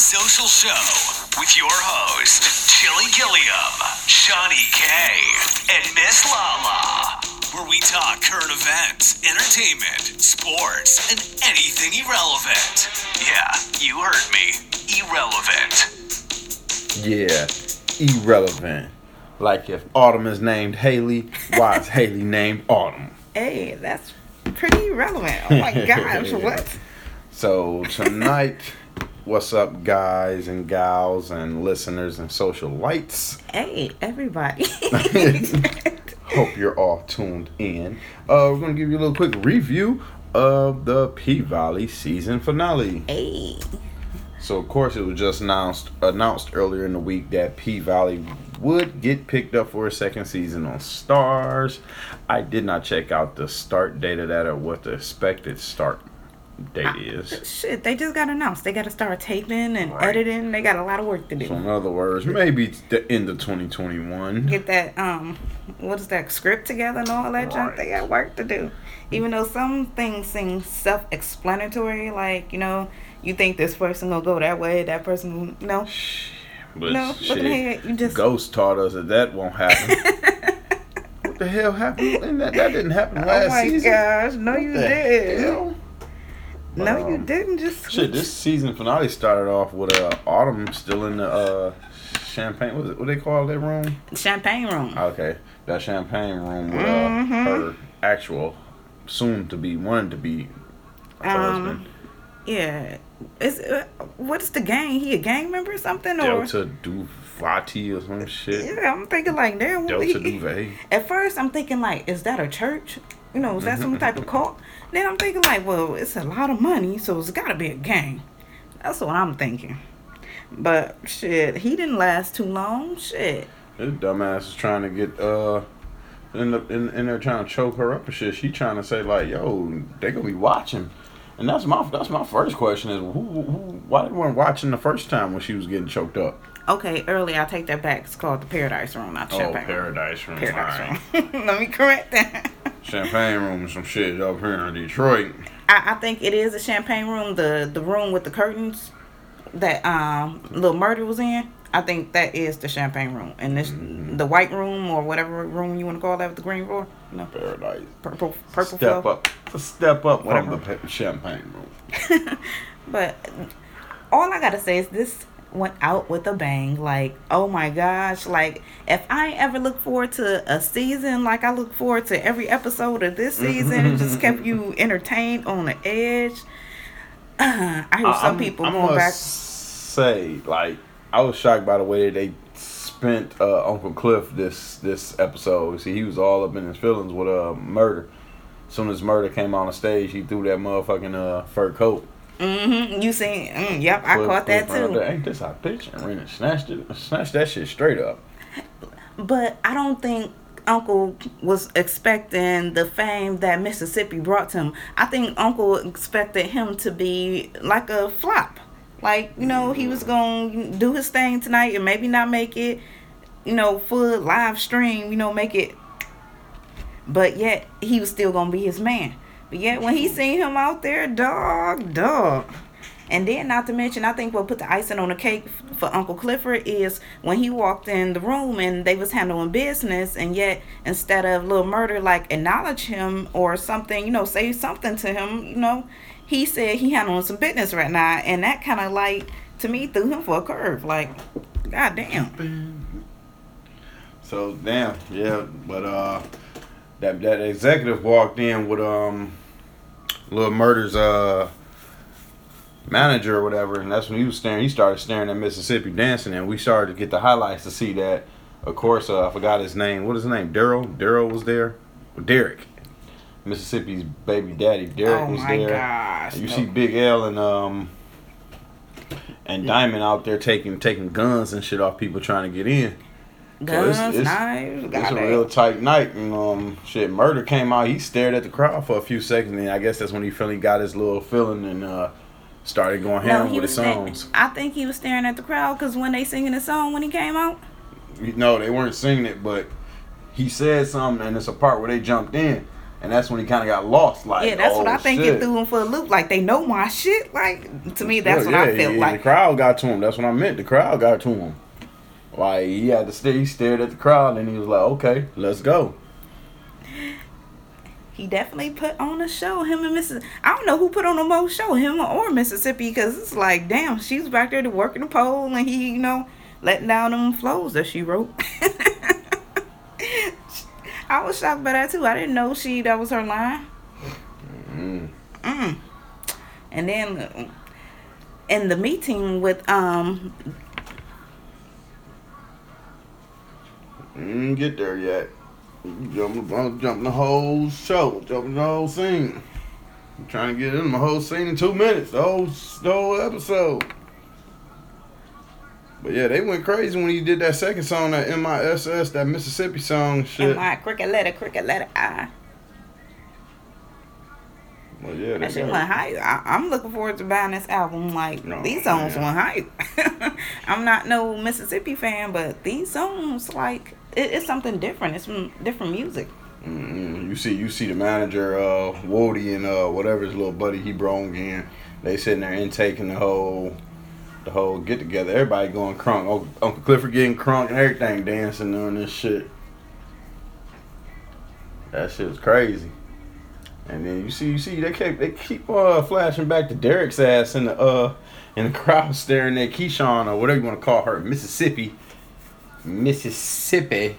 Social Show with your host, Chili Gilliam, Shani K, and Miss Lala, where we talk current events, entertainment, sports, and anything irrelevant. Yeah, you heard me. Irrelevant. Yeah, irrelevant. Like if Autumn is named Hailey, why is Hailey named Autumn? Hey, that's pretty relevant. Oh my gosh, what? So tonight, what's up, guys and gals and listeners and social lights? Hey, everybody. Hope you're all tuned in. Uh, we're gonna give you a little quick review of the P Valley season finale. hey. So of course it was just announced announced earlier in the week that P Valley would get picked up for a second season on Starz. I did not check out the start date of that or what the expected start date is. Shit, they just got announced. They got to start taping and Right. editing. They got a lot of work to do. So do. in other words, maybe the end of 2021. Get that um, what is that script together and all that junk. They got work to do. Even though some things seem self-explanatory, like you know, you think this person gonna go that way, that person no. But No, look ahead, you just- Ghost taught us that that won't happen. what the hell happened? That, that didn't happen last season. oh my season. gosh, no you What the did. hell? No, you Um, didn't. Just Shit, this season finale started off with uh, Autumn still in the uh, champagne. What, what they call that room? champagne room. Okay, that champagne room with uh, Mhm. her actual, soon to be, wanted to be husband. Um, yeah. Is uh, what's the gang? He a gang member or something? Or Delta Duvati or some shit. yeah, I'm thinking like there. Delta he- Duvet. At first, I'm thinking like, is that a church? You know, is that some type of cult? Then I'm thinking like, well, it's a lot of money, so it's got to be a gang. That's what I'm thinking. But shit, he didn't last too long. Shit. This dumbass is trying to get uh. In, the, in, in there trying to choke her up and shit. She trying to say like, "Yo, they gonna be watching," and that's my that's my first question is, who, who, who why they weren't watching the first time when she was getting choked up? Okay, early. I take that back. It's called the Paradise Room, not Oh, Champagne. Room. Paradise Room. Paradise. Room. Let me correct that. Champagne Room and some shit up here in Detroit. I, I think it is a champagne room, the the room with the curtains that um little murder was in. I think that is the champagne room, and this Mm-hmm. the white room or whatever room you want to call that with the green floor. No, Paradise. purple purple Step floor. up. Step up Whatever. from the pa- Champagne Room. But all I gotta say is this went out with a bang. Like, oh my gosh! Like, if I ever look forward to a season, like I look forward to every episode of this season, it just kept you entertained on the edge. I heard some I'm- people I going back. say, like, I was shocked by the way that they spent uh, Uncle Cliff this this episode. See, he was all up in his feelings with uh, murder. As soon as murder came on the stage, he threw that motherfucking uh, fur coat. Mm-hmm. You seen? Mm, yep, I caught that too. Ain't this our bitch? And ran snatched it, snatched that shit straight up. But I don't think Uncle was expecting the fame that Mississippi brought to him. I think Uncle expected him to be like a flop. Like, you know, he was going to do his thing tonight and maybe not make it, you know, full live stream, you know, make it. But yet, he was still going to be his man. But yet, when he seen him out there, dog, dog. And then, not to mention, I think what put the icing on the cake for Uncle Clifford is when he walked in the room and they was handling business, and yet instead of little murder like acknowledge him or something, you know, say something to him, you know, he said he handling some business right now, and that kind of like to me threw him for a curve. Like, god damn. So damn, yeah, but uh, that that executive walked in with um, little murders uh manager or whatever, and that's when he was staring. He started staring at Mississippi dancing, and we started to get the highlights to see that. Of course, uh, I forgot his name. What is his name? Daryl. Daryl was there. Derek, Mississippi's baby daddy. Derek oh was my there. gosh. You no. see Big L and um and Diamond out there taking taking guns and shit off people trying to get in. Guns, it's- it's- knives, It's a real tight night, and um, shit. Murder came out. He stared at the crowd for a few seconds, and I guess that's when he finally got his little feeling and uh, started going ham with his sta- songs. I think he was staring at the crowd because when they singing the song when he came out, No, they weren't singing it, but he said something, and it's a part where they jumped in, and that's when he kind of got lost. Like, Yeah, that's what oh, I think shit. it threw him for a loop. Like they know my shit. Like to me, that's Yeah, what I yeah, felt yeah, like. The crowd got to him. That's what I meant. The crowd got to him. Like he had to stare. He stared at the crowd, and he was like, "Okay, let's go." He definitely put on a show. Him and Mrs. I don't know who put on the most show, him or Mississippi, because it's like, damn, she's back there to working the pole, and he, you know, letting down them flows that she wrote. I was shocked by that too. I didn't know she that was her line. Mm. Mm. And then in the meeting with um Didn't get there yet. Jumping, jumping the whole show, jumping the whole scene. I'm trying to get in the whole scene in two minutes, the whole, the whole episode. But yeah, they went crazy when he did that second song, that MISS, that Mississippi song shit. my cricket letter, cricket letter I. Well, yeah, That shit went hype. I, I'm looking forward to buying this album. Like No, these songs man. went hype. I'm not no Mississippi fan, but these songs like it, it's something different. It's from different music. Mm-mm. You see, you see the manager, uh, Wody and uh, whatever his little buddy he brought in. They sitting there intaking the whole, the whole get together. Everybody going crunk. Uncle, Uncle Clifford getting crunk and everything, dancing doing this shit. That shit was crazy. And then you see, you see, they keep they keep uh, flashing back to Derek's ass in the uh in the crowd staring at Keyshawn or whatever you want to call her, Mississippi, Mississippi.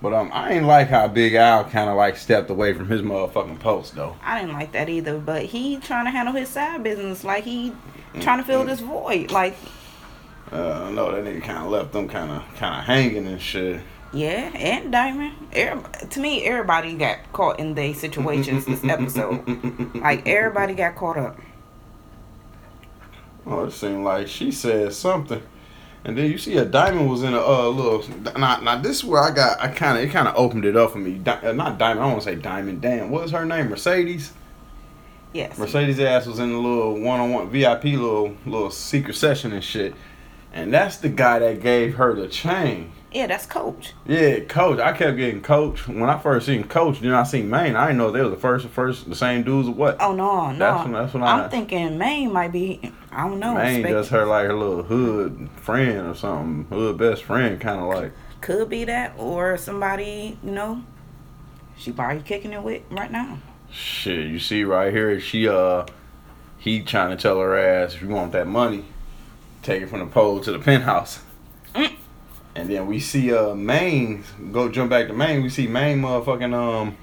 But um, I ain't like how Big L kind of like stepped away from his motherfucking post though. I didn't like that either. But he trying to handle his side business like he Mm, trying to fill this void. Like Uh, know that nigga kind of left them kind of kind of hanging and shit. yeah, and Diamond. Every, to me, everybody got caught in their situations this episode. Like everybody got caught up. Oh, it seemed like she said something. And then you see a diamond was in a uh, little. Now, now this is where I got. I kind of it kind of opened it up for me. Di- uh, not diamond. I don't want to say diamond. Damn, what is her name? Mercedes. Yes. Mercedes ass was in the little one on one VIP little little secret session and shit. And that's the guy that gave her the chain. Yeah, that's Coach. Yeah, coach. I kept getting coach when I first seen coach. Then I seen Maine. I didn't know they was the first, first, the same dudes or what. Oh no, no. That's when- that's when I- I'm thinking Maine might be. I don't know. Maine just her like her little hood friend or something, hood best friend, kind of like. Could be that, or somebody you know. She probably kicking it with right now. Shit, you see right here, she uh, he trying to tell her ass if you want that money, take it from the pole to the penthouse. Mm. And then we see uh Maine go jump back to Maine. We see Maine motherfucking um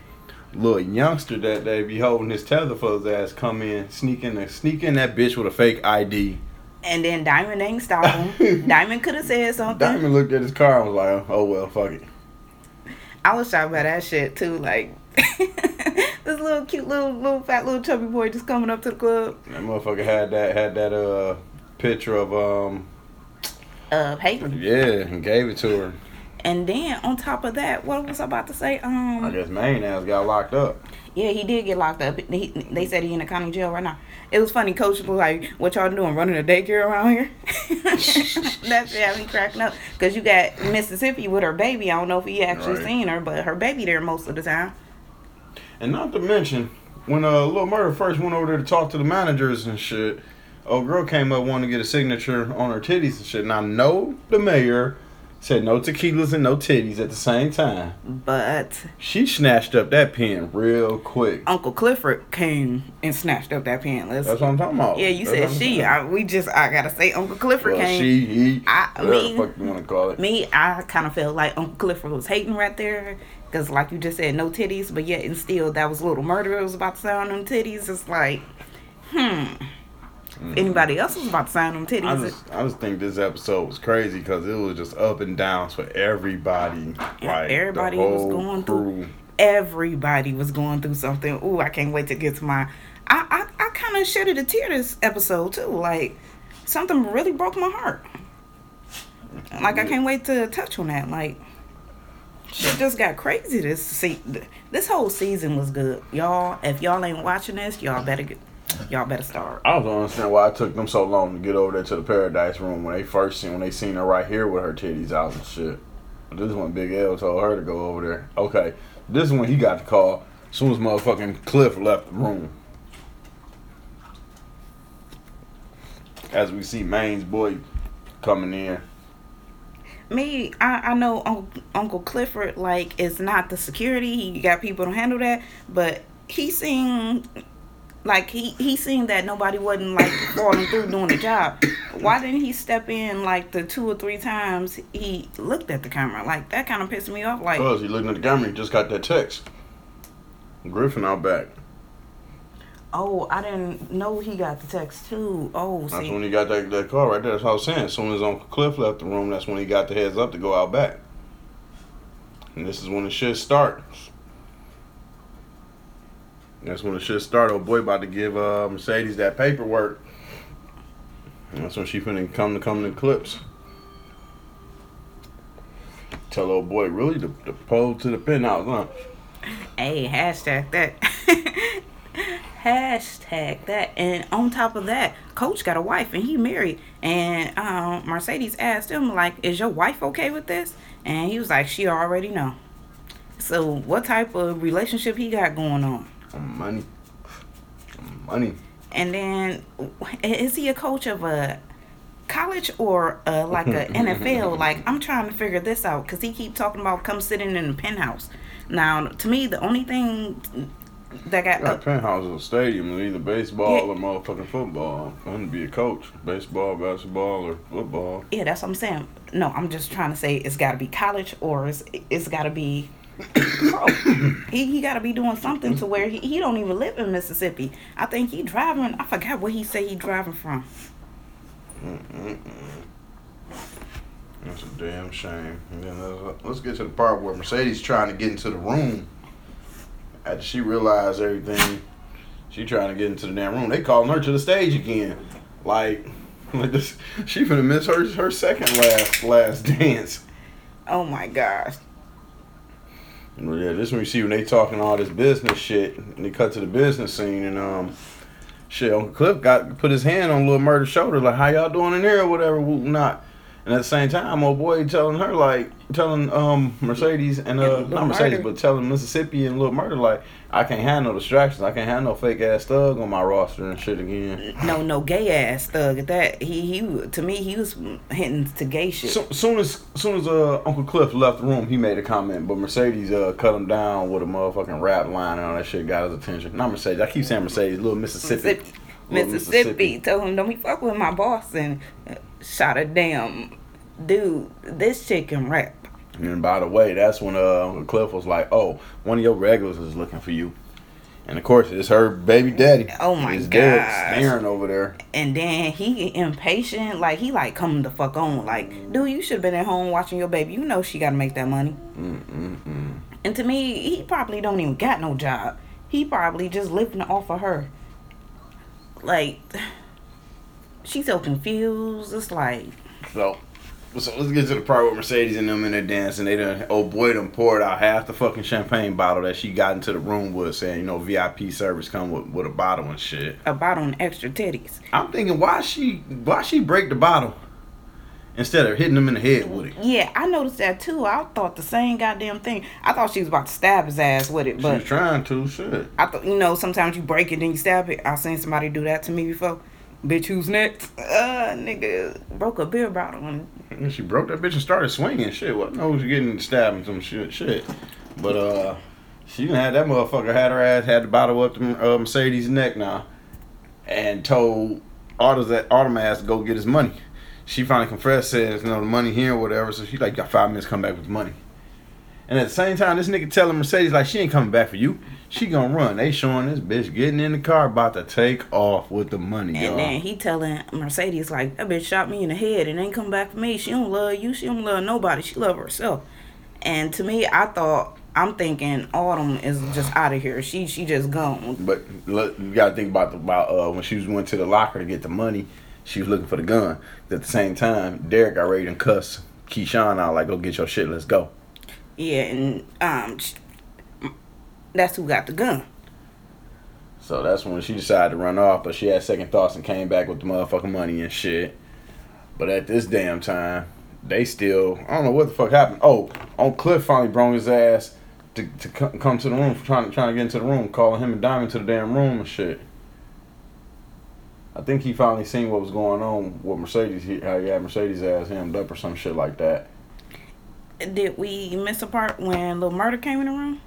little youngster that they be holding his tether for his ass come in, sneaking in, sneak in that bitch with a fake ID. And then Diamond ain't stop him. Diamond could have said something. Diamond looked at his car and was like, oh well, fuck it. I was shocked by that shit too. Like this little cute little little fat little chubby boy just coming up to the club. That motherfucker had that had that uh picture of um Uh, Hayden. yeah and gave it to her. And then on top of that, what was I about to say? I Um, guess Maine ass got locked up. yeah, he did get locked up. He, they said he in the county jail right now. It was funny. Coach was like, "What y'all doing? Running a daycare around here?" That's had me cracking up. Cause you got Mississippi with her baby. I don't know if he actually Right. seen her, but her baby there most of the time. And not to mention, when uh, Lil Murder first went over there to talk to the managers and shit, old girl came up wanting to get a signature on her titties and shit. Now, no, the mayor said no tequilas and no titties at the same time. But She snatched up that pen real quick. Uncle Clifford came and snatched up that pen. Let's That's what I'm talking about. Yeah, you That's said she. I, we just, I gotta say, Uncle Clifford Well, came. she, he, I- me- the fuck you want to call it. Me, I kind of felt like Uncle Clifford was hating right there. Because, like you just said, no titties, but yet and still, that was little murder was about to sign them titties. It's like, hmm. If anybody else was about to sign them Mm. I titties, just, I just think this episode was crazy because it was just up and downs for everybody. Yeah, Like everybody was going crew. through- everybody was going through something. Ooh, I can't wait to get to my. I, I, I kind of shedded a tear this episode, too. Like, something really broke my heart. Like, I can't wait to touch on that. Like, shit just got crazy this see This whole season was good. Y'all, if y'all ain't watching this, y'all better get. Y'all better start. I don't understand why it took them so long to get over there to the paradise room when they first seen when they seen her right here with her titties out and shit. This is when Big L told her to go over there. Okay, this is when he got the call. As soon as motherfucking Cliff left the room. As we see Maine's boy coming in. me, I, I know Uncle, Uncle Clifford like is not the security. He got people to handle that, but he seen like he he seen that nobody wasn't like falling through doing the job. Why didn't he step in like the two or three times he looked at the camera? Like that kind of pissed me off. Like Cause he looking at the camera, he just got that text. Griffin out back. oh, I didn't know he got the text too. Oh, That's when he got that, that call right there. That's what I was saying. As soon as Uncle Cliff left the room, that's when he got the heads up to go out back. And this is when the shit starts. That's when the shit start. Oh boy, about to give uh, Mercedes that paperwork. And that's when she finna come to come to clips. Tell old boy really to, to pull to the penthouse, huh? hey, hashtag that. hashtag that. And on top of that, Coach got a wife and he married. And um, Mercedes asked him, like, is your wife okay with this? And he was like, she already know. So what type of relationship he got going on? Money. Money. And then, is he a coach of a college or uh, like a NFL? Like, I'm trying to figure this out because he keep talking about come sitting in the penthouse. Now, to me, the only thing that got Got penthouse is a stadium, either baseball Yeah. or motherfucking football. I'm gonna be a coach, baseball, basketball, or football. Yeah, that's what I'm saying. No, I'm just trying to say it's got to be college or it's, it's got to be pro. he he got to be doing something to where he, he don't even live in Mississippi. I think he driving. I forgot where he said he driving from. That's a damn shame. And then let's, let's get to the part where Mercedes trying to get into the room. After she realized everything, she trying to get into the damn room. They calling her to the stage again, like, like this. She finna miss her her second last last dance. Oh my gosh. Well, Yeah, this when you see when they talking all this business shit, and they cut to the business scene, and um, shit, Uncle Cliff got put his hand on Little Murder's shoulder, like, "How y'all doing in there, or whatever, not." And at the same time, old boy telling her like, telling um Mercedes and uh And not Mercedes, Murder. but telling Mississippi and Little Murder like, I can't have no distractions, I can't have no fake ass thug on my roster and shit again. No, no gay ass thug at that. He he to me he was hitting to gay shit. So, soon as soon as uh Uncle Cliff left the room, he made a comment, but Mercedes uh cut him down with a motherfucking rap line and all that shit got his attention. Not Mercedes, I keep saying Mercedes, little Mississippi. Mississippi, Little Mississippi told him don't be fuck with my boss and shot a damn dude. This chick can rap. And by the way, that's when uh Cliff was like, "Oh, one of your regulars is looking for you," and of course it's her baby daddy. Oh my god, staring over there. And then he impatient, like he like coming the fuck on, like dude, you should have been at home watching your baby. You know she got to make that money. Mm-mm-mm. And to me, he probably don't even got no job. He probably just living off of her. Like, she's so confused. It's like, So, so let's get to the part where Mercedes and them in there dancing. They done, oh boy done poured out half the fucking champagne bottle that she got into the room with, saying, you know, VIP service come with, with a bottle and shit. a bottle and extra titties. I'm thinking, why she, why she break the bottle instead of hitting him in the head with it? Yeah, I noticed that too. I thought the same goddamn thing. I thought she was about to stab his ass with it, She but was trying to, shit. I thought you know sometimes you break it then you stab it. I seen somebody do that to me before. Bitch, who's next? Uh, nigga broke a beer bottle and And she broke that bitch and started swinging. Shit, what knows getting stabbed and some shit. Shit, but uh, she done had that motherfucker had her ass had the bottle up to uh, Mercedes' neck now, and told Autos that Automas to go get his money. She finally confessed, says you know the money here or whatever. So she like got five minutes to come back with the money. And at the same time, this nigga telling Mercedes like she ain't coming back for you. She gonna run. They showing this bitch getting in the car about to take off with the money, and y'all. then he telling Mercedes like that bitch shot me in the head and ain't come back for me. She don't love you. She don't love nobody. She love herself. And to me, I thought I'm thinking Autumn is just out of here. She she just gone. But look, you gotta think about the, about uh, when she was went to the locker to get the money, she was looking for the gun. At the same time, Derek got ready to cuss Keyshawn out like, "Go get your shit, let's go." Yeah, and um, that's who got the gun. So that's when she decided to run off, but she had second thoughts and came back with the motherfucking money and shit. But at this damn time, they still I don't know what the fuck happened. Oh, on Cliff finally brought his ass to, to co- come to the room, trying to trying to get into the room, calling him and Diamond to the damn room and shit. I think he finally seen what was going on with Mercedes. He, how he had Mercedes ass hemmed up or some shit like that. Did we miss a part when Little Murder came in the room?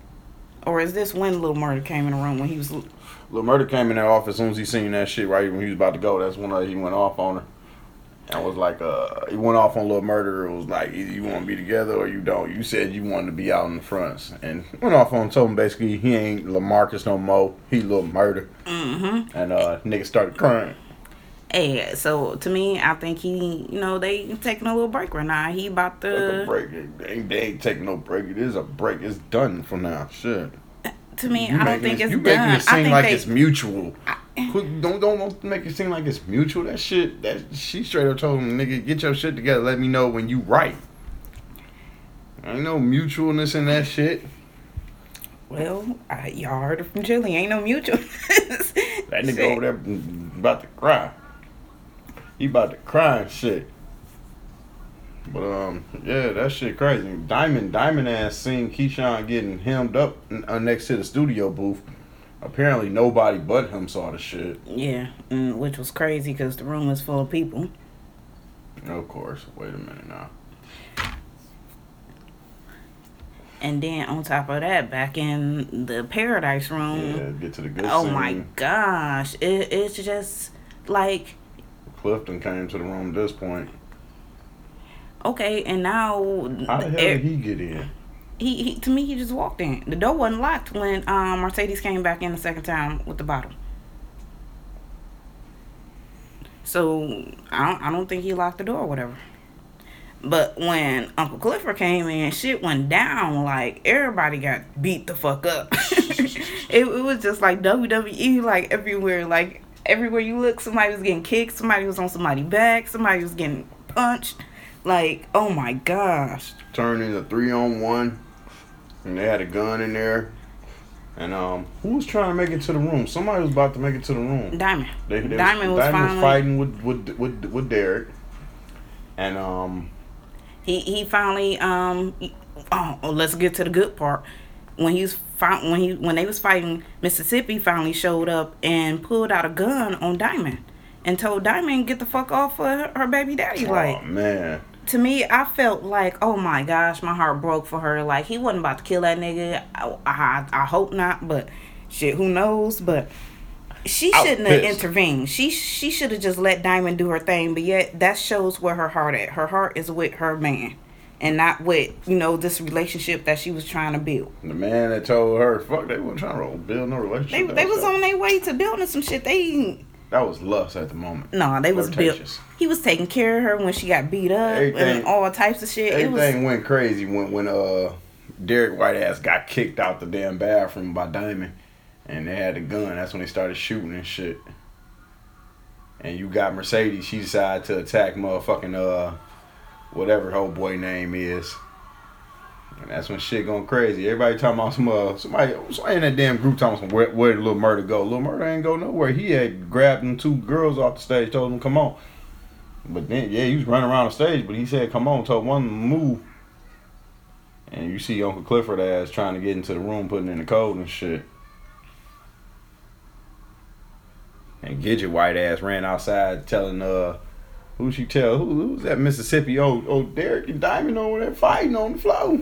Or is this when Little Murder came in the room when he was Little Murder came in that office as soon as he seen that shit right when he was about to go. That's when uh, he went off on her. And was like, uh, he went off on Little Murder. It was like, either you want to be together or you don't. You said you wanted to be out in the fronts. And went off on told him basically he ain't Lamarcus no more. He Lil Murder. Mm-hmm. And uh, nigga started crying. Hey, so to me, I think he, you know, they taking a little break right now. He about to, break. They ain't, they ain't taking no break. It is a break. It's done for now. Shit. to me, You I don't think it- it's you done. making I it seem like they, it's mutual. Quit- don't, don't don't make it seem like it's mutual. That shit. That she straight up told him, nigga, get your shit together. Let me know when you right. Ain't no mutualness in that shit. well, I, y'all heard it from Chili. Ain't no mutual. That nigga over there about to cry. He about to cry and shit. But um, yeah, that shit crazy. Diamond, Diamond ass seen Keyshawn getting hemmed up uh, next to the studio booth. Apparently, nobody but him saw the shit. Yeah, mm, which was crazy because the room was full of people. Of course. Wait a minute now. And then on top of that, back in the Paradise Room, Yeah, get to the good stuff. oh scene. my gosh, it, it's just like Clifton came to the room at this point. okay, and now How the hell er- did he get in? he, he to me he just walked in. The door wasn't locked when um Mercedes came back in the second time with the bottle. So I don't, I don't think he locked the door or whatever. But when Uncle Clifford came in, shit went down. Like everybody got beat the fuck up. it, it was just like WWE, like everywhere. Like everywhere you look, somebody was getting kicked. Somebody was on somebody's back. Somebody was getting punched. Like oh my gosh. Turned into three on one, and they had a gun in there. And um, who was trying to make it to the room? Somebody was about to make it to the room. Diamond. They, they Diamond was finally- fighting with with with with Derek, and um, He he finally um oh, oh, let's get to the good part. When he was fi- when he when they was fighting, Mississippi finally showed up and pulled out a gun on Diamond and told Diamond get the fuck off of her, her baby daddy. Oh, like oh man, to me, I felt like oh my gosh, my heart broke for her. Like he wasn't about to kill that nigga. I I, I hope not, but shit, who knows? But she I shouldn't have intervened. She she should have just let Diamond do her thing. But yet that shows where her heart at. Her heart is with her man, and not with you know this relationship that she was trying to build. the man that told her, "Fuck," they weren't trying to build no relationship. That they was on their way to building some shit. They That was lust at the moment. no, they was built. He was taking care of her when she got beat up Everything- and all types of shit. It was Everything went crazy when when uh Derek White ass got kicked out the damn bathroom by Diamond, and they had the gun. That's when they started shooting and shit. And you got Mercedes. She decided to attack motherfucking uh whatever her old boy name is. And that's when shit going crazy. Everybody talking about some uh, somebody, somebody in that damn group talking about some where, where did Little Murder go? Little Murder ain't go nowhere. He had grabbed them two girls off the stage, told them come on. But then yeah, he was running around the stage, but he said come on, told one move. And you see Uncle Clifford ass trying to get into the room, putting in the code and shit. And Gidget white ass ran outside telling uh who she tell who who's that Mississippi oh oh Derek and Diamond over there fighting on the floor.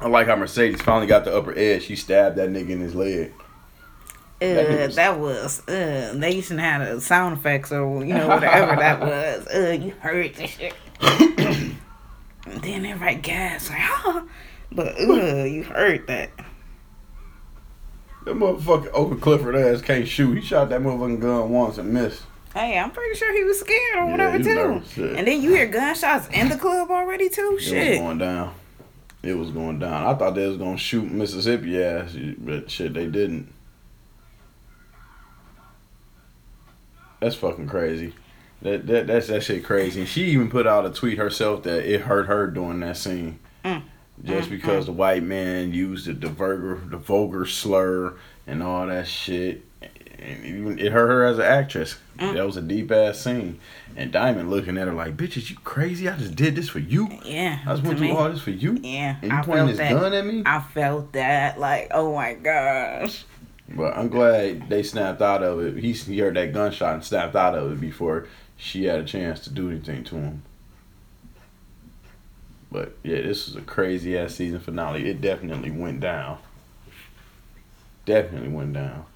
I like how Mercedes finally got the upper edge. She stabbed that nigga in his leg. Uh, That that was- uh they should have had a sound effects or you know whatever that was. Uh you heard the shit. then everybody gasped like huh but uh you heard that. That motherfucker Uncle Clifford ass can't shoot. He shot that motherfucking gun once and missed. Hey, I'm pretty sure he was scared or whatever was too. And then you hear gunshots in the club already too. Shit. It was going down. It was going down. I thought they was gonna shoot Mississippi ass, but shit, they didn't. That's fucking crazy. That that that's that shit crazy. And she even put out a tweet herself that it hurt her during that scene. Mm. Just Mm, because the white man used the, the vulgar the vulgar slur and all that shit. and even it hurt her as an actress. Mm. That was a deep ass scene, and Diamond looking at her like, "Bitch, is you crazy? I just did this for you. Yeah. I just went through all this for you. Yeah. and you I pointing this that. gun at me." I felt that. Like, oh my gosh. But I'm glad they snapped out of it. He, he heard that gunshot and snapped out of it before she had a chance to do anything to him. But yeah, this was a crazy ass season finale. It definitely went down. Definitely went down.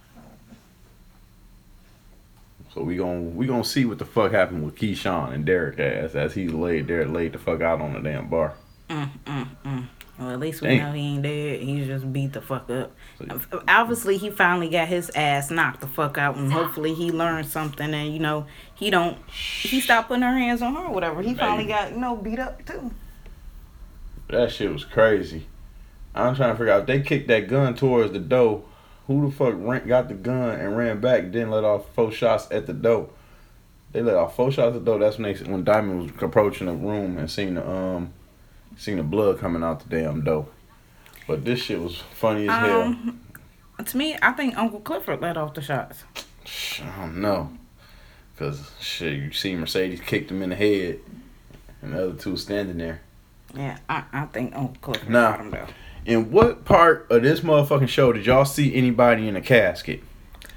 So we gon' we gonna see what the fuck happened with Keyshawn and Derek ass as he laid there laid the fuck out on the damn bar. Mm, mm, mm. Well, at least we Damn. know he ain't dead. He just beat the fuck up. So- Obviously, he finally got his ass knocked the fuck out, and hopefully he learned something. And you know, he don't. He stopped putting her hands on her, or whatever. He finally got you know beat up too. That shit was crazy. I'm trying to figure out if they kicked that gun towards the door. Who the fuck ran, got the gun and ran back? Didn't let off four shots at the door. They let off four shots at the door. That's when they when Diamond was approaching the room and seen the um seen the blood coming out the damn door. But this shit was funny as hell. Um, to me, I think Uncle Clifford let off the shots. I don't know. Cause shit, you see Mercedes kicked him in the head, and the other two standing there. Yeah, I, I think Uncle Clifford Nah. got him though. In what part of this motherfucking show did y'all see anybody in a casket?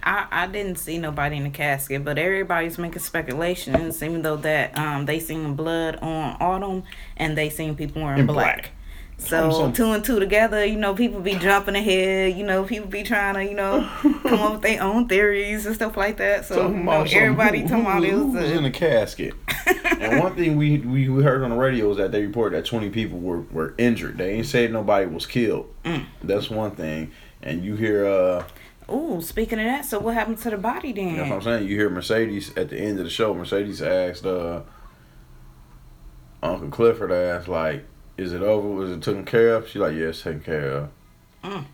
I, I didn't see nobody in the casket, but everybody's making speculations, even though that um they seen blood on Autumn and they seen people wearing In black. black. So two and two together, you know, people be jumping ahead. You know, people be trying to, you know, come up with their own theories and stuff like that. So you know, everybody who- talking about it who was in a, casket. and one thing we, we heard on the radio is that they reported that twenty people were, were injured. They ain't said nobody was killed. Mm. That's one thing. And you hear uh Ooh, speaking of that, so what happened to the body then? that's what I'm saying. You hear Mercedes at the end of the show. Mercedes asked uh Uncle Clifford asked like, "Is it over? Was it taken care of?" She's like, "Yeah, it's taken care of." Mm.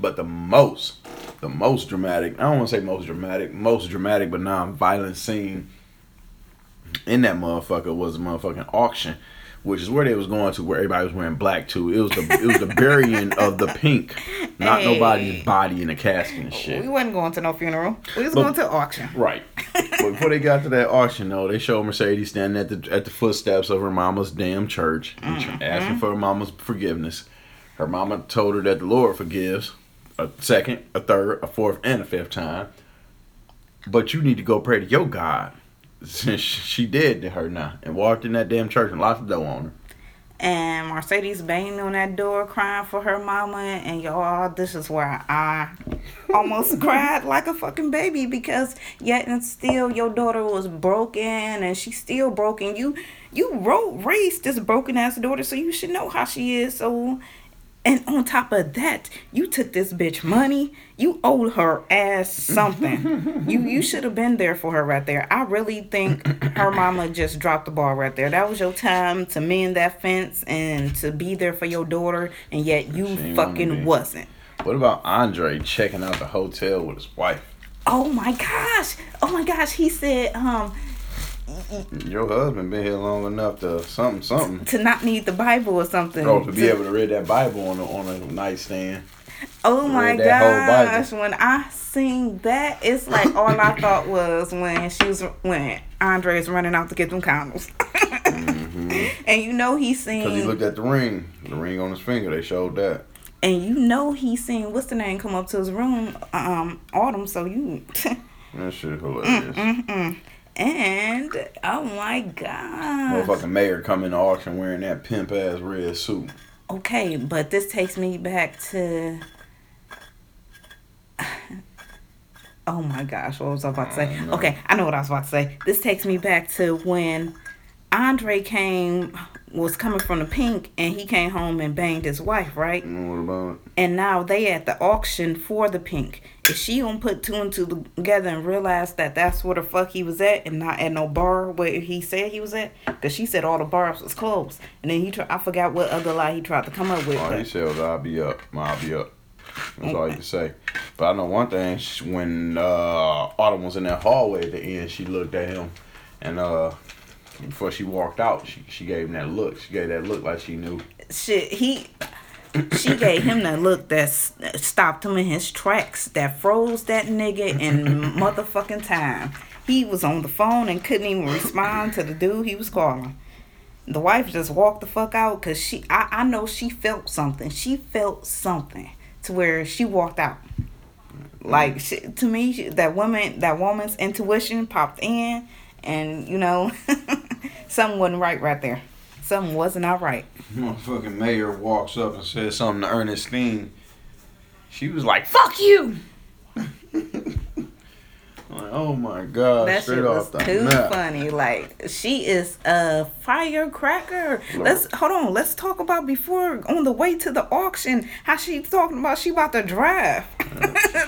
But the most, the most dramatic, I don't want to say most dramatic, most dramatic but non-violent scene in that motherfucker was a motherfucking auction, which is where they was going to, where everybody was wearing black too. It was the it was the burying of the pink, not Hey. nobody's body in a casket and shit. We wasn't going to no funeral. We was But- going to auction. Right. but before they got to that auction, though, they showed Mercedes standing at the at the footsteps of her mama's damn church, tr- mm-hmm. asking for her mama's forgiveness. Her mama told her that the Lord forgives a second, a third, a fourth, and a fifth time. But you need to go pray to your God. Since she did to her now, and walked in that damn church and locked the door on her. And Mercedes banging on that door crying for her mama. And y'all, this is where I almost cried like a fucking baby because yet and still your daughter was broken and she's still broken. You you wrote raised this broken ass daughter, so you should know how she is. So and on top of that, you took this bitch money. You owed her ass something. you you should have been there for her right there. I really think her mama just dropped the ball right there. That was your time to mend that fence and to be there for your daughter, and yet you She fucking wasn't. What about Andre checking out the hotel with his wife? Oh my gosh! Oh my gosh! He said um Your husband been here long enough to something something. to not need the Bible or something. Oh, to be able to read that Bible on a, on a nightstand. Oh my read that whole Bible. gosh! When I seen that, it's like all I thought was when she was when Andre's running out to get them condoms, and you know he Because he looked at the ring, the ring on his finger. They showed that. and you know he seen what's the name come up to his room, um, Autumn. So you, That shit hilarious. Mm, and oh my god. Motherfucking mayor come to auction wearing that pimp ass red suit. Okay, but this takes me back to. Oh my gosh, what was I about to say? I. Okay, I know what I was about to say. This takes me back to when Andre came, was coming from the pink, and he came home and banged his wife, right? You what about it? And now they at the auction for the pink. Is she gonna put two and two together and realize that that's where the fuck he was at and not at no bar where he said he was at? Because she said all the bars was closed. And then he tried, I forgot what other lie he tried to come up with. All he said was, I'll be up. I'll be up. That's all he can say. But I know one thing. When uh, Autumn was in that hallway at the end, she looked at him. And uh, before she walked out, she, she gave him that look. She gave that look like she knew. shit he she gave him that look that stopped him in his tracks, that froze that nigga in motherfucking time. He was on the phone and couldn't even respond to the dude he was calling. The wife just walked the fuck out because she, I, I know she felt something. She felt something to where she walked out. Like she, to me, that woman, that woman's intuition popped in, and you know, something wasn't right right there. Something wasn't all right. Motherfucking mayor walks up and says something to Ernestine. She was like, "Fuck you." like, oh my god, that straight shit was too map. funny. Like she is a firecracker. Let's hold on. Let's talk about before on the way to the auction how she talking about she about to drive.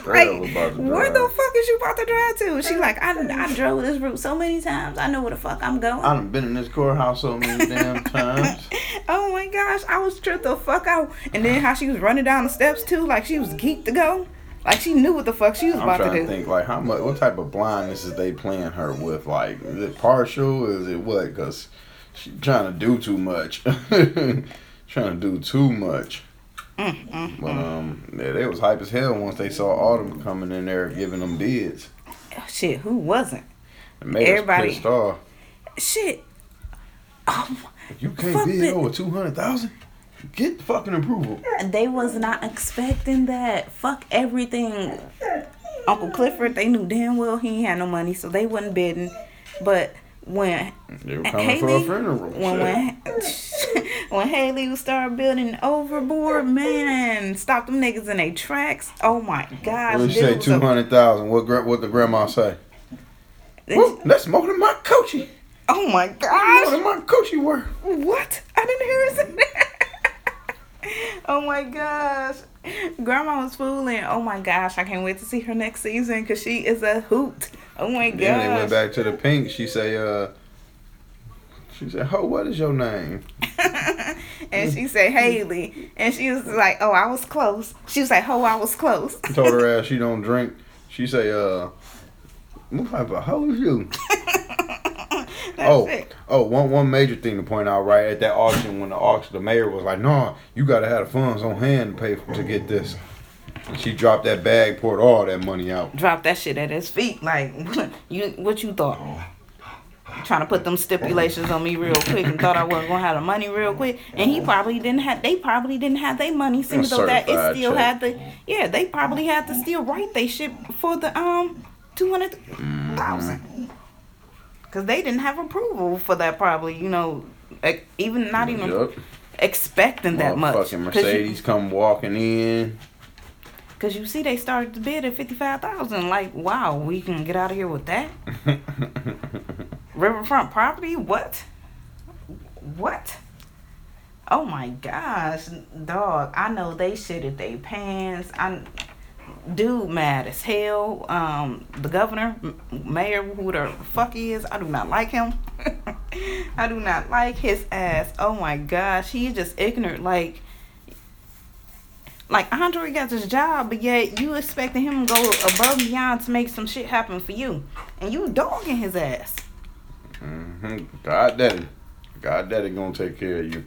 straight up about to where the fuck is you about to drive to? She like I I drove this route so many times. I know where the fuck I'm going. I done been in this courthouse so many damn times. oh my gosh, I was tripped the fuck out. And then how she was running down the steps too, like she was geeked to go. Like she knew what the fuck she was I'm about to trying do. to think like how much, what type of blindness is they playing her with? Like, is it partial? Is it what? Cause she trying to do too much. trying to do too much. Mm, But um, yeah, they was hype as hell once they saw Autumn coming in there giving them bids. Oh, Shit, who wasn't? Everybody- pissed off. Shit. Oh, You can't bid over two hundred thousand. Get the fucking approval. they was not expecting that. Fuck everything. Uncle Clifford, they knew damn well he had no money, so they wasn't bidding. But when They were coming Hailey, for a funeral. when when when Hailey started building overboard, man, stop them niggas in their tracks. Oh my gosh, What you say two hundred thousand? What what the grandma say? Woo, that's more than my coachy. oh my More gosh, than my coachy worth. what? I didn't hear that. Oh my gosh. Grandma was fooling. Oh my gosh, I can't wait to see her next season because she is a hoot. Oh my gosh. Then they went back to the pink. She say, uh, she said, "Ho, what is your name?" and she said Hailey, and she was like, "Oh, I was close." She was like, "Oh, I was close." Told her ass she don't drink. She say, "Uh, what type of hoe you?" oh, it. oh, one one major thing to point out right at that auction when the auction the mayor was like, "No, you gotta have the funds on hand to pay for, to get this." And she dropped that bag, poured all that money out. Drop that shit at his feet. Like, you, what you thought? Trying to put them stipulations on me real quick and thought I wasn't gonna have the money real quick. And he probably didn't have. They probably didn't have their money. Even though that it still check. had the. Yeah, they probably had to still write they shit for the um two hundred thousand. Cause they didn't have approval for that. Probably, you know, like, even not even Yup. expecting that much. Motherfucking 'Cause you- Mercedes come walking in. Cause you see, they started the bid at fifty five thousand. Like, wow, we can get out of here with that. Riverfront property? What? What? Oh my gosh, dog! I know they shitted their pants. I, dude, mad as hell. Um, the governor, mayor, who the fuck he is, I do not like him. I do not like his ass. Oh my gosh, he's just ignorant. Like, like Andre got this job, but yet you expecting him to go above and beyond to make some shit happen for you, and you dogging his ass. hmm God daddy. God daddy gonna take care of you.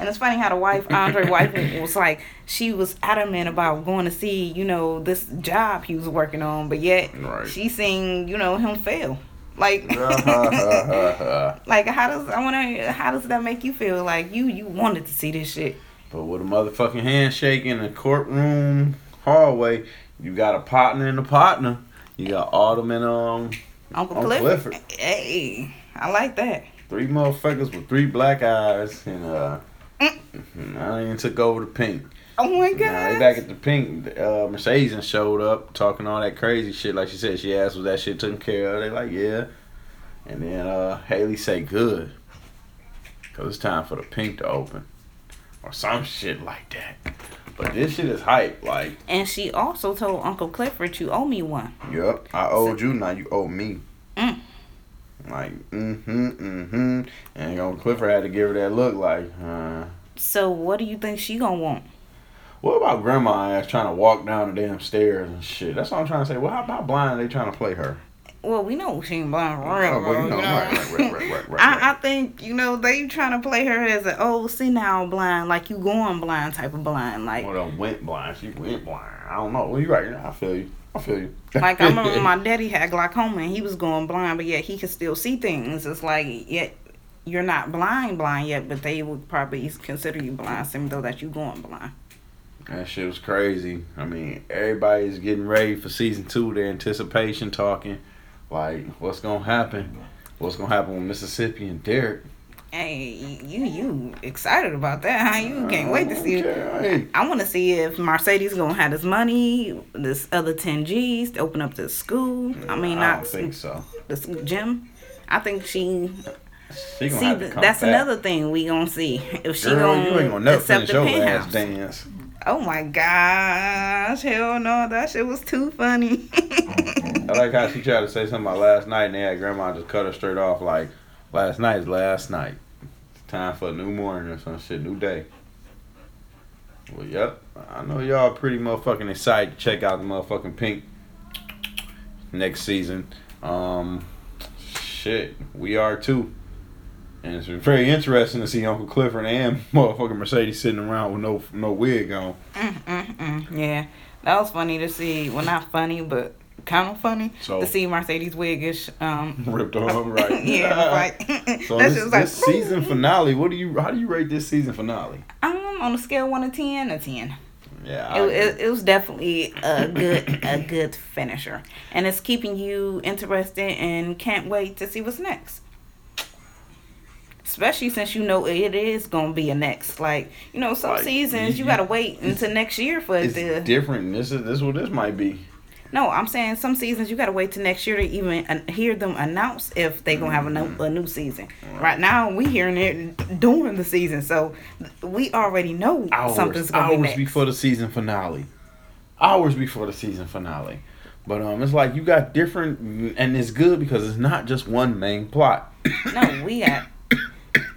And it's funny how the wife, Andre wife, was like, she was adamant about going to see, you know, this job he was working on, but yet Right. she seen, you know, him fail. Like, like how does I to? How does that make you feel? Like you, you wanted to see this shit. But with a motherfucking handshake in the courtroom hallway, you got a partner and a partner. You got Autumn and um Uncle Uncle Clifford. Clifford. Hey, I like that. three motherfuckers with three black eyes and uh I even took over the pink. Oh my Now they god. back at the pink. Uh, Mercedes and showed up talking all that crazy shit. Like she said, she asked was that shit taken care of. They like yeah, and then uh Hailey say good, cause it's time for the pink to open, or some shit like that. But this shit is hype. Like And she also told Uncle Clifford, "You owe me one." Yup, I owed you, now you owe me. Mm. Like, mm-hmm, mm-hmm. And Uncle Clifford had to give her that look like, uh, So what do you think she gonna want? what about grandma ass trying to walk down the damn stairs and shit? That's what I'm trying to say. Well, how, about blind are they trying to play her? well, we know she ain't blind for Oh, real, bro, you know, right, right, right, right, right, right, I, I think you know they trying to play her as an old senile blind, like you going blind type of blind, like Well, went blind. She went blind. I don't know. Well, you right. I feel you. I feel you. like I remember my daddy had glaucoma and he was going blind, but yet he could still see things. It's like yet you're not blind blind yet, but they would probably consider you blind, even though that you going blind. That shit was crazy. I mean, everybody's getting ready for season two. The anticipation talking, like, what's gonna happen? What's gonna happen with Mississippi and Derek? Hey, you you excited about that? Huh? You can't wait to see it. I want to see if Mercedes gonna have this money, this other ten G's to open up this school. I mean, I not don't think so. this gym. I think she She gonna see. have to come That's back. another thing we gonna see if she Girl, gonna, you ain't gonna never accept the your penthouse. last dance. Oh my gosh! Hell no, that shit was too funny. I like how she tried to say something about last night, and they had grandma just cut her straight off. Like, last night is last night. It's time for a new morning or some shit, new day. Well, yep. I know y'all pretty motherfucking excited to check out the motherfucking Pynk next season. Um, shit, we are too. And it's very interesting to see Uncle Clifford and motherfucking Mercedes sitting around with no no wig on. Mm-mm-mm. Yeah, that was funny to see. Well, not funny, but kind of funny So- to see Mercedes Wiggish. Um, Ripped on, right? yeah, like So that this, was like this season finale, what do you? How do you rate this season finale? Um, on a scale of one to ten, a ten. Yeah, It, it, it was definitely a good a good finisher, and it's keeping you interested and can't wait to see what's next. Especially since you know it is gonna be a next. Like you know, some Like, seasons you- you gotta wait until next year for it to. different. This is this is what this might be. No, I'm saying some seasons you gotta wait till next year to even hear them announce if they gonna have a new, a new season. Right now, we hearing it during the season, so we already know Hours, something's gonna be hours next. before the season finale. Hours before the season finale. But um, it's like you got different, and it's good because it's not just one main plot. No, we got.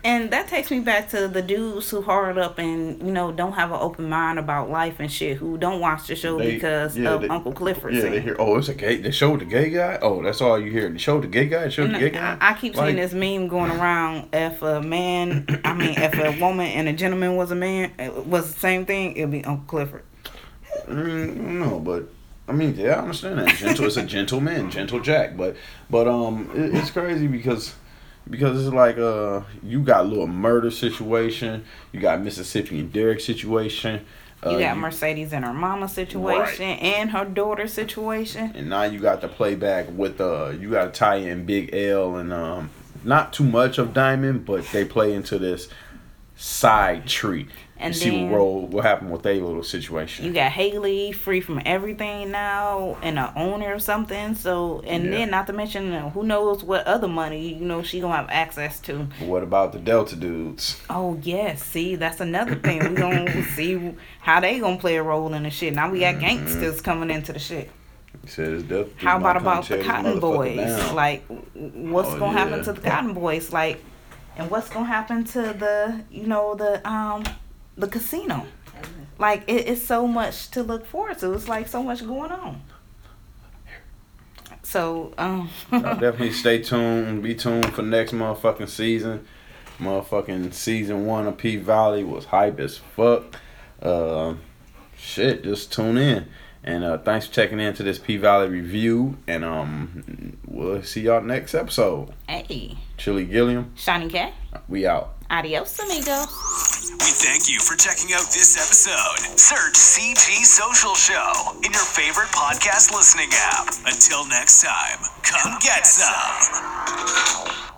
And that takes me back to the dudes who hard up and you know don't have an open mind about life and shit. Who don't watch the show They- because yeah, of they- Uncle Clifford. Yeah, they hear. Oh, it's a gay. They showed the gay guy. Oh, that's all you hear. They showed the gay guy. Showed the gay guy. I, I keep Like, seeing this meme going around. If a man, I mean, if a woman and a gentleman was a man, it was the same thing. It'd be Uncle Clifford. Mean, no, but I mean, yeah, I understand that. Gentle, it's a gentleman, gentle Jack. But, but um, it, it's crazy because because it's like uh, you got a Lil Murda situation. You got Mississippi and Derek situation. Uh, You got Mercedes and her mama situation and her daughter situation. and now you got the playback with uh, you got to tie in Big L and um, not too much of Diamond, but they play into this side tree. And see then- what role what happened with their little situation. You got Hailey free from everything now and a owner or something. So and Yeah. then not to mention who knows what other money you know she gonna have access to. But what about the Delta dudes? Oh yes, see that's another thing we gonna see how they gonna play a role in the shit. Now we got gangsters coming into the shit. How about about the Cotton Boys? down. Like, what's Oh, gonna happen to the Cotton Boys? Like, and what's gonna happen to the you know the um the casino? Like, it, it's so much to look forward to. It's like so much going on. So, um, definitely stay tuned. Be tuned for next motherfucking season. Motherfucking season one of P Valley was hype as fuck. Uh, shit, just tune in. And uh, thanks for checking in to this P Valley review. And um, we'll see y'all next episode. hey, Chili Gilliam, Shani K, we out. adios, amigos. We thank you for checking out this episode. Search CG Social Show in your favorite podcast listening app. Until next time, come get some.